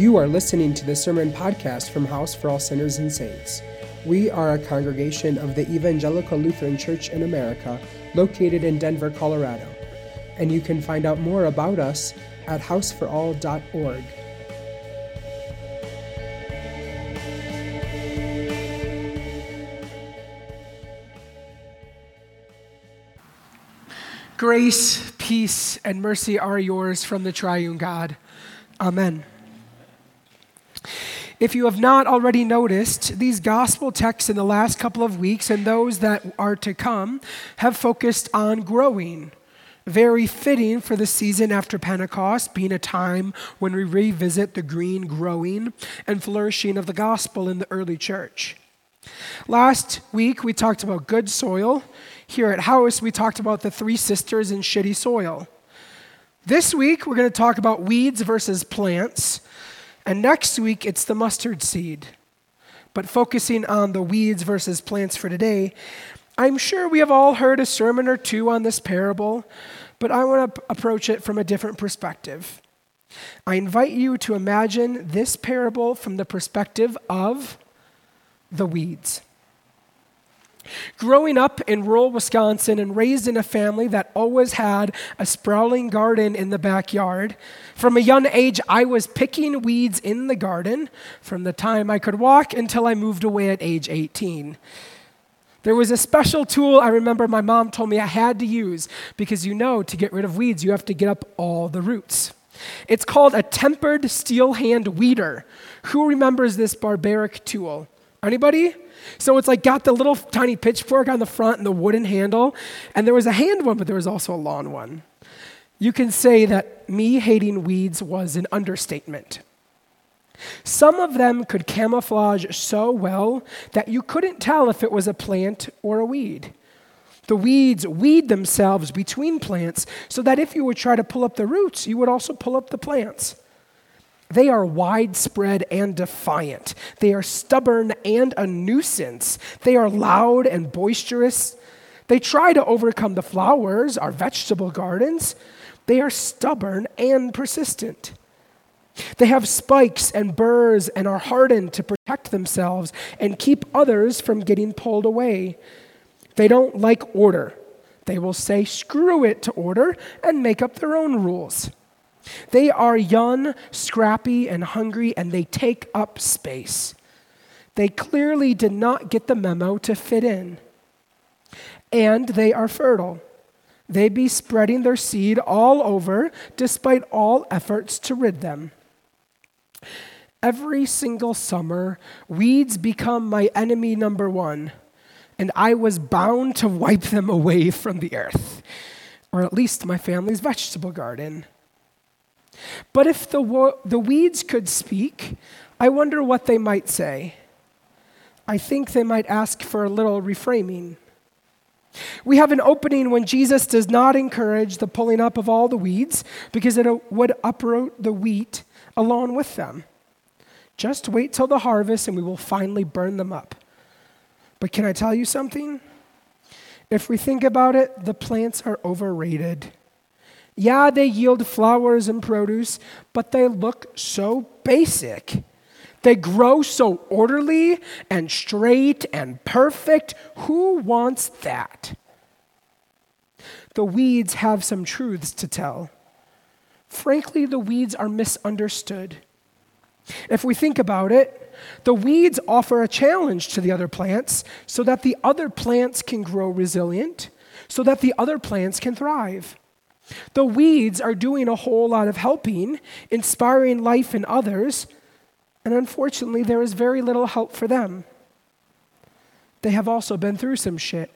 You are listening to the Sermon Podcast from House for All Sinners and Saints. We are a congregation of the Evangelical Lutheran Church in America located in Denver, Colorado. And you can find out more about us at houseforall.org. Grace, peace, and mercy are yours from the triune God. Amen. If you have not already noticed, these gospel texts in the last couple of weeks and those that are to come have focused on growing. Very fitting for the season after Pentecost, being a time when we revisit the green growing and flourishing of the gospel in the early church. Last week, we talked about good soil here at House, we talked about the three sisters in shitty soil. This week, we're going to talk about weeds versus plants. And next week, it's the mustard seed. But focusing on the weeds versus plants for today, I'm sure we have all heard a sermon or two on this parable, but I want to approach it from a different perspective. I invite you to imagine this parable from the perspective of the weeds. Growing up in rural Wisconsin and raised in a family that always had a sprawling garden in the backyard, from a young age I was picking weeds in the garden from the time I could walk until I moved away at age 18. There was a special tool I remember my mom told me I had to use because you know to get rid of weeds you have to get up all the roots. It's called a tempered steel hand weeder. Who remembers this barbaric tool? Anybody? So it's like got the little tiny pitchfork on the front and the wooden handle. And there was a hand one, but there was also a lawn one. You can say that me hating weeds was an understatement. Some of them could camouflage so well that you couldn't tell if it was a plant or a weed. The weeds weed themselves between plants so that if you would try to pull up the roots, you would also pull up the plants. They are widespread and defiant. They are stubborn and a nuisance. They are loud and boisterous. They try to overcome the flowers, our vegetable gardens. They are stubborn and persistent. They have spikes and burrs and are hardened to protect themselves and keep others from getting pulled away. They don't like order. They will say, screw it to order and make up their own rules. They are young, scrappy, and hungry, and they take up space. They clearly did not get the memo to fit in. And they are fertile. They be spreading their seed all over, despite all efforts to rid them. Every single summer, weeds become my enemy number one, and I was bound to wipe them away from the earth, or at least my family's vegetable garden. But if the, wo- the weeds could speak, I wonder what they might say. I think they might ask for a little reframing. We have an opening when Jesus does not encourage the pulling up of all the weeds because it uh, would uproot the wheat along with them. Just wait till the harvest and we will finally burn them up. But can I tell you something? If we think about it, the plants are overrated. Yeah, they yield flowers and produce, but they look so basic. They grow so orderly and straight and perfect. Who wants that? The weeds have some truths to tell. Frankly, the weeds are misunderstood. If we think about it, the weeds offer a challenge to the other plants so that the other plants can grow resilient, so that the other plants can thrive. The weeds are doing a whole lot of helping, inspiring life in others, and unfortunately, there is very little help for them. They have also been through some shit.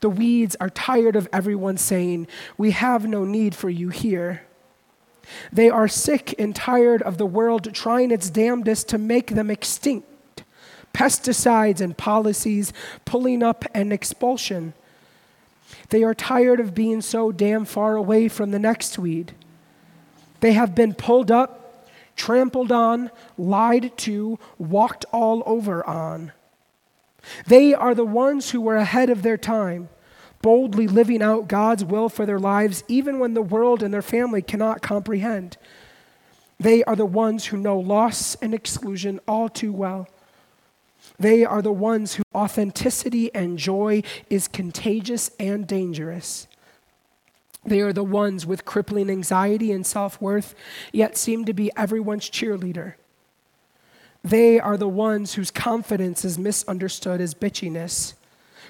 The weeds are tired of everyone saying, We have no need for you here. They are sick and tired of the world trying its damnedest to make them extinct. Pesticides and policies pulling up and expulsion. They are tired of being so damn far away from the next weed. They have been pulled up, trampled on, lied to, walked all over on. They are the ones who were ahead of their time, boldly living out God's will for their lives, even when the world and their family cannot comprehend. They are the ones who know loss and exclusion all too well. They are the ones whose authenticity and joy is contagious and dangerous. They are the ones with crippling anxiety and self worth, yet seem to be everyone's cheerleader. They are the ones whose confidence is misunderstood as bitchiness,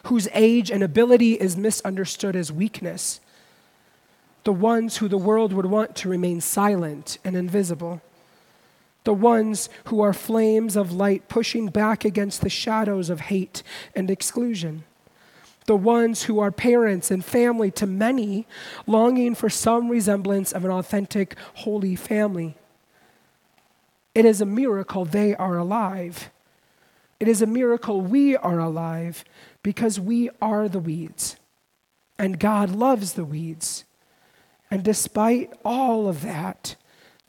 whose age and ability is misunderstood as weakness, the ones who the world would want to remain silent and invisible, the ones who are flames of light pushing back against the shadows of hate and exclusion the ones who are parents and family to many, longing for some resemblance of an authentic, holy family. It is a miracle they are alive. It is a miracle we are alive because we are the weeds. And God loves the weeds. And despite all of that,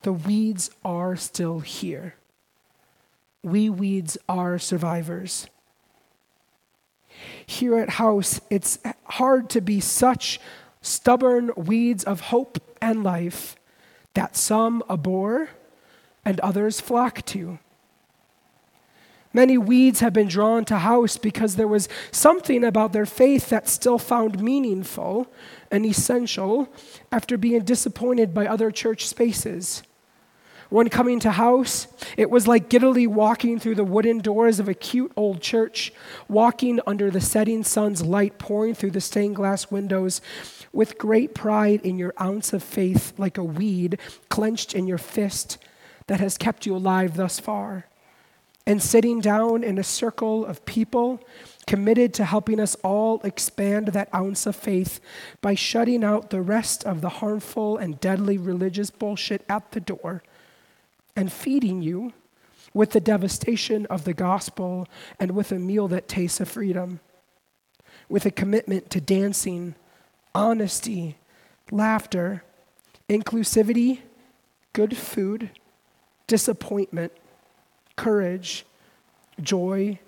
the weeds are still here. We weeds are survivors here at House, it's hard to be such stubborn weeds of hope and life that some abhor and others flock to. Many weeds have been drawn to House because there was something about their faith that still found meaningful and essential after being disappointed by other church spaces. When coming to house, it was like giddily walking through the wooden doors of a cute old church, walking under the setting sun's light pouring through the stained glass windows, with great pride in your ounce of faith, like a weed clenched in your fist that has kept you alive thus far. And sitting down in a circle of people committed to helping us all expand that ounce of faith by shutting out the rest of the harmful and deadly religious bullshit at the door and feeding you with the devastation of the gospel and with a meal that tastes of freedom, with a commitment to dancing, honesty, laughter, inclusivity, good food, disappointment, courage, joy,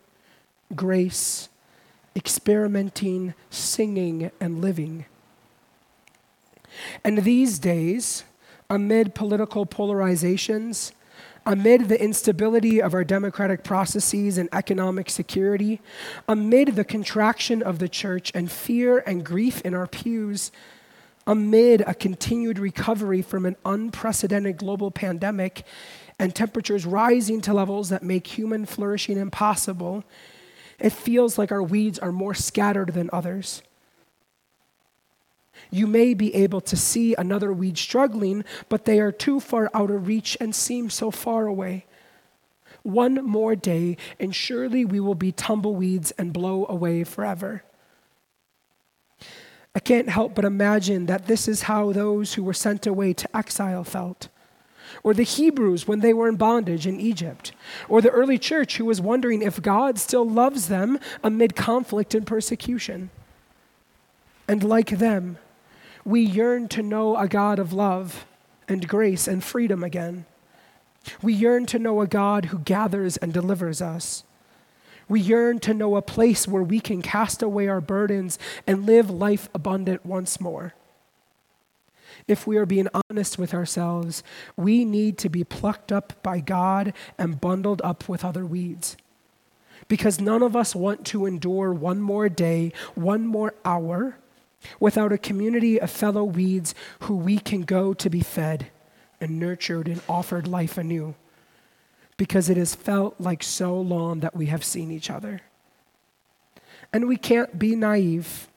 grace, experimenting, singing, and living. And these days, amid political polarizations, amid the instability of our democratic processes and economic security, amid the contraction of the church and fear and grief in our pews, amid a continued recovery from an unprecedented global pandemic and temperatures rising to levels that make human flourishing impossible, it feels like our weeds are more scattered than others you may be able to see another weed struggling, but they are too far out of reach and seem so far away. One more day, and surely we will be tumbleweeds and blow away forever. I can't help but imagine that this is how those who were sent away to exile felt. Or the Hebrews when they were in bondage in Egypt. Or the early church who was wondering if God still loves them amid conflict and persecution. And like them, we yearn to know a God of love and grace and freedom again. We yearn to know a God who gathers and delivers us. We yearn to know a place where we can cast away our burdens and live life abundant once more. If we are being honest with ourselves, we need to be plucked up by God and bundled up with other weeds. Because none of us want to endure one more day, one more hour without a community of fellow weeds who we can go to be fed and nurtured and offered life anew, because it has felt like so long that we have seen each other. And we can't be naive.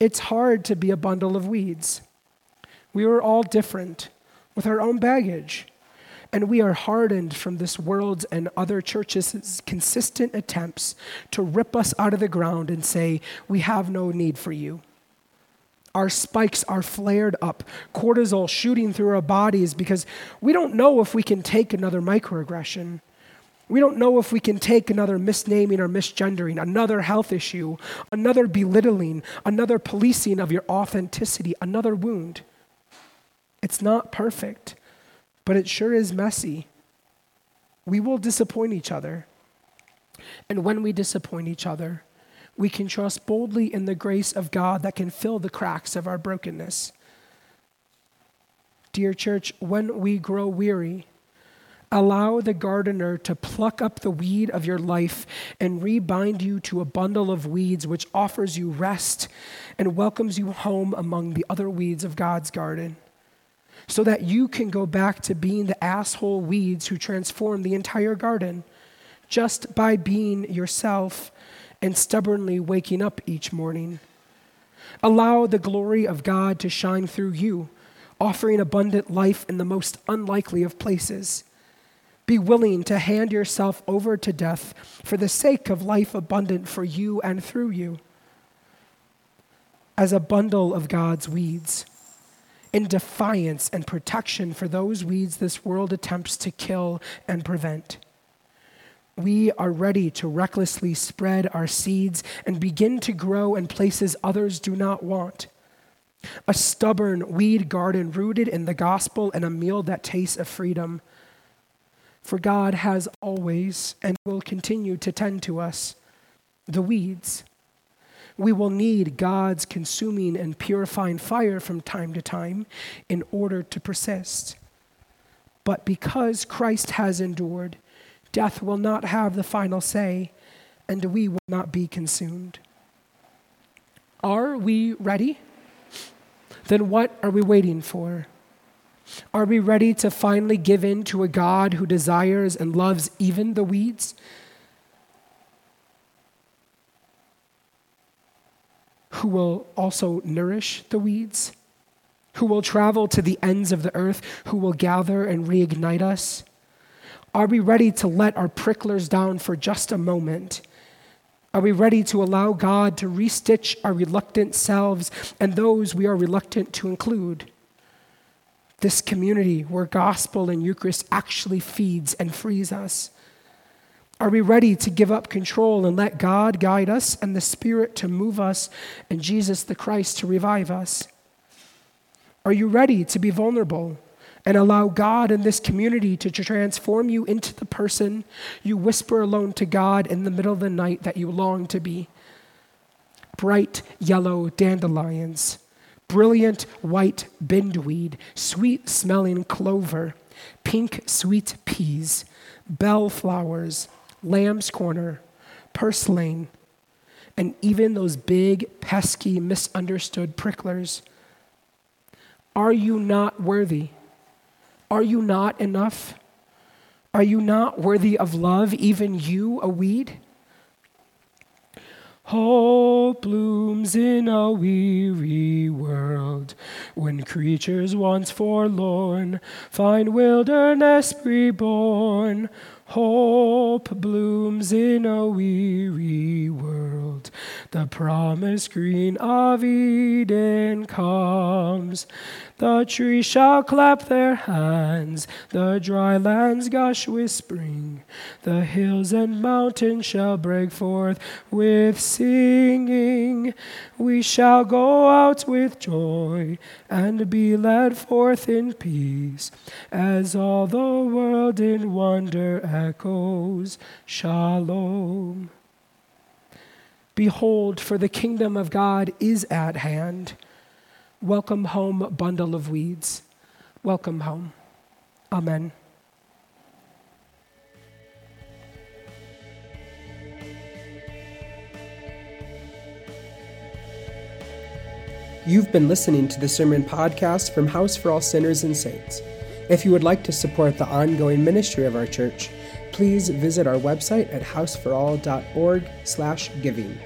It's hard to be a bundle of weeds. We are all different with our own baggage. And we are hardened from this world's and other churches' consistent attempts to rip us out of the ground and say, We have no need for you. Our spikes are flared up, cortisol shooting through our bodies because we don't know if we can take another microaggression. We don't know if we can take another misnaming or misgendering, another health issue, another belittling, another policing of your authenticity, another wound. It's not perfect, but it sure is messy. We will disappoint each other. And when we disappoint each other, we can trust boldly in the grace of God that can fill the cracks of our brokenness. Dear church, when we grow weary, Allow the gardener to pluck up the weed of your life and rebind you to a bundle of weeds which offers you rest and welcomes you home among the other weeds of God's garden. So that you can go back to being the asshole weeds who transform the entire garden just by being yourself and stubbornly waking up each morning. Allow the glory of God to shine through you, offering abundant life in the most unlikely of places. Be willing to hand yourself over to death for the sake of life abundant for you and through you. As a bundle of God's weeds, in defiance and protection for those weeds this world attempts to kill and prevent we are ready to recklessly spread our seeds and begin to grow in places others do not want. A stubborn weed garden rooted in the gospel and a meal that tastes of freedom. For God has always and will continue to tend to us, the weeds. We will need God's consuming and purifying fire from time to time in order to persist. But because Christ has endured, Death will not have the final say, and we will not be consumed. Are we ready? Then what are we waiting for? Are we ready to finally give in to a God who desires and loves even the weeds? Who will also nourish the weeds? Who will travel to the ends of the earth? Who will gather and reignite us? Are we ready to let our pricklers down for just a moment? Are we ready to allow God to restitch our reluctant selves and those we are reluctant to include? This community where gospel and Eucharist actually feeds and frees us. Are we ready to give up control and let God guide us and the Spirit to move us and Jesus the Christ to revive us? Are you ready to be vulnerable and allow God and this community to transform you into the person you whisper alone to God in the middle of the night that you long to be. Bright yellow dandelions, brilliant white bindweed, sweet smelling clover, pink sweet peas, bellflowers, lamb's quarters, purslane, and even those big, pesky, misunderstood pricklers. Are you not worthy? Are you not enough? Are you not worthy of love, even you, a weed? Hope blooms in a weary world when creatures once forlorn find wilderness reborn. Hope blooms in a weary world. The promise green of Eden comes. The trees shall clap their hands, the dry lands gush with spring. The hills and mountains shall break forth with singing. We shall go out with joy and be led forth in peace as all the world in wonder echoes Shalom. Behold, for the kingdom of God is at hand. Welcome home, bundle of weeds. Welcome home. Amen. You've been listening to the Sermon Podcast from House for All Sinners and Saints. If you would like to support the ongoing ministry of our church, please visit our website at houseforall.org/giving.